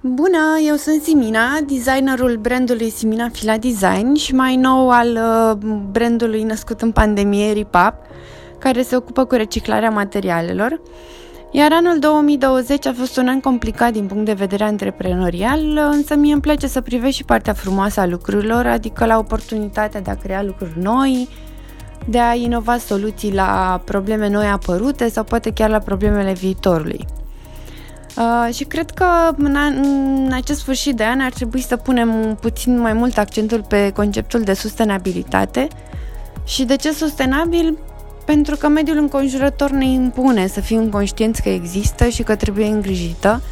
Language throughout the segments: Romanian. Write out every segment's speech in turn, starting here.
Bună, eu sunt Simina, designerul brandului Simina Fila Design și mai nou al uh, brandului născut în pandemie Ripap, care se ocupă cu reciclarea materialelor. Iar anul 2020 a fost un an complicat din punct de vedere antreprenorial, însă mie îmi place să privesc și partea frumoasă a lucrurilor, adică la oportunitatea de a crea lucruri noi, de a inova soluții la probleme noi apărute sau poate chiar la problemele viitorului. Uh, și cred că în, an, în acest sfârșit de an ar trebui să punem puțin mai mult accentul pe conceptul de sustenabilitate. Și de ce sustenabil? Pentru că mediul înconjurător ne impune să fim conștienți că există și că trebuie îngrijită.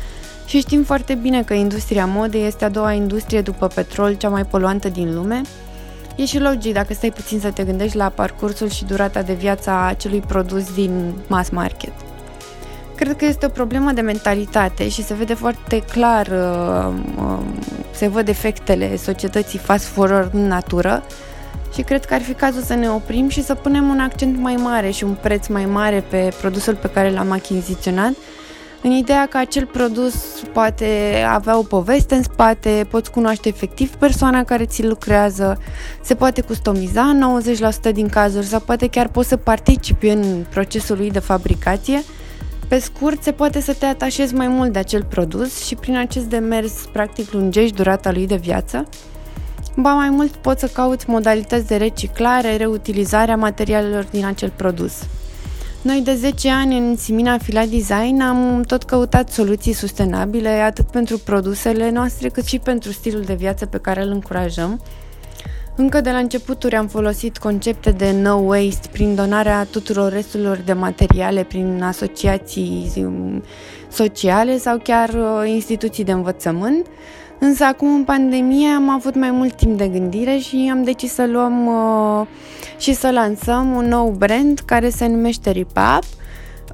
Și știm foarte bine că industria modei este a doua industrie după petrol, cea mai poluantă din lume. E și logic dacă stai puțin să te gândești la parcursul și durata de viață a acelui produs din mass market. Cred că este o problemă de mentalitate și se vede foarte clar, uh, uh, se văd efectele societății fast forward în natură și cred că ar fi cazul să ne oprim și să punem un accent mai mare și un preț mai mare pe produsul pe care l-am achiziționat, în ideea că acel produs poate avea o poveste în spate, poți cunoaște efectiv persoana care ți lucrează, se poate customiza 90% din cazuri sau poate chiar poți să participi în procesul lui de fabricație pe scurt, se poate să te atașezi mai mult de acel produs și prin acest demers practic lungești durata lui de viață. Ba mai mult poți să cauți modalități de reciclare, reutilizare a materialelor din acel produs. Noi de 10 ani în Simina Fila Design am tot căutat soluții sustenabile atât pentru produsele noastre cât și pentru stilul de viață pe care îl încurajăm încă de la începuturi am folosit concepte de no waste prin donarea tuturor resturilor de materiale prin asociații um, sociale sau chiar uh, instituții de învățământ. Însă acum în pandemie am avut mai mult timp de gândire și am decis să luăm uh, și să lansăm un nou brand care se numește Ripap.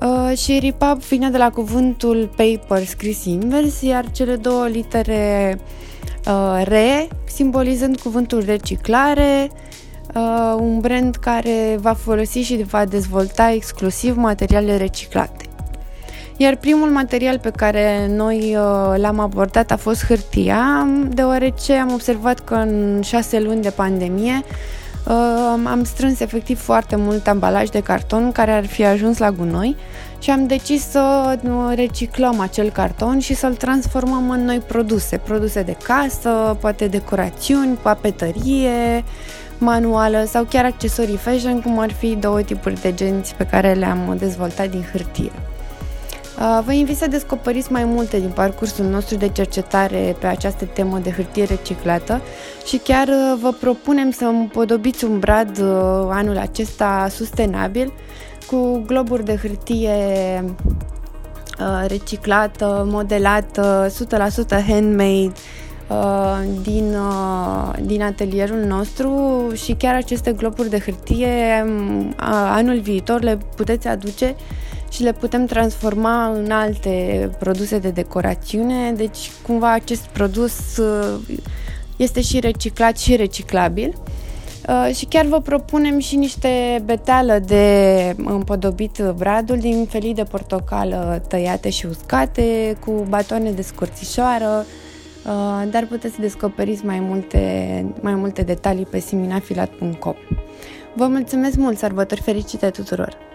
Uh, și Ripap vine de la cuvântul paper scris invers, iar cele două litere uh, re, simbolizând cuvântul reciclare, uh, un brand care va folosi și va dezvolta exclusiv materiale reciclate. Iar primul material pe care noi uh, l-am abordat a fost hârtia, deoarece am observat că în șase luni de pandemie uh, am strâns efectiv foarte mult ambalaj de carton care ar fi ajuns la gunoi și am decis să reciclăm acel carton și să-l transformăm în noi produse, produse de casă, poate decorațiuni, papetărie, manuală sau chiar accesorii fashion, cum ar fi două tipuri de genți pe care le-am dezvoltat din hârtie. Vă invit să descoperiți mai multe din parcursul nostru de cercetare pe această temă de hârtie reciclată și chiar vă propunem să împodobiți un brad anul acesta sustenabil cu globuri de hârtie uh, reciclată, modelată, 100% handmade uh, din, uh, din atelierul nostru și chiar aceste globuri de hârtie um, anul viitor le puteți aduce și le putem transforma în alte produse de decorațiune, deci cumva acest produs este și reciclat și reciclabil. Uh, și chiar vă propunem și niște beteală de împodobit bradul din felii de portocală tăiate și uscate, cu batoane de scurțișoară, uh, dar puteți să descoperiți mai multe, mai multe detalii pe siminafilat.com. Vă mulțumesc mult, sărbători fericite tuturor!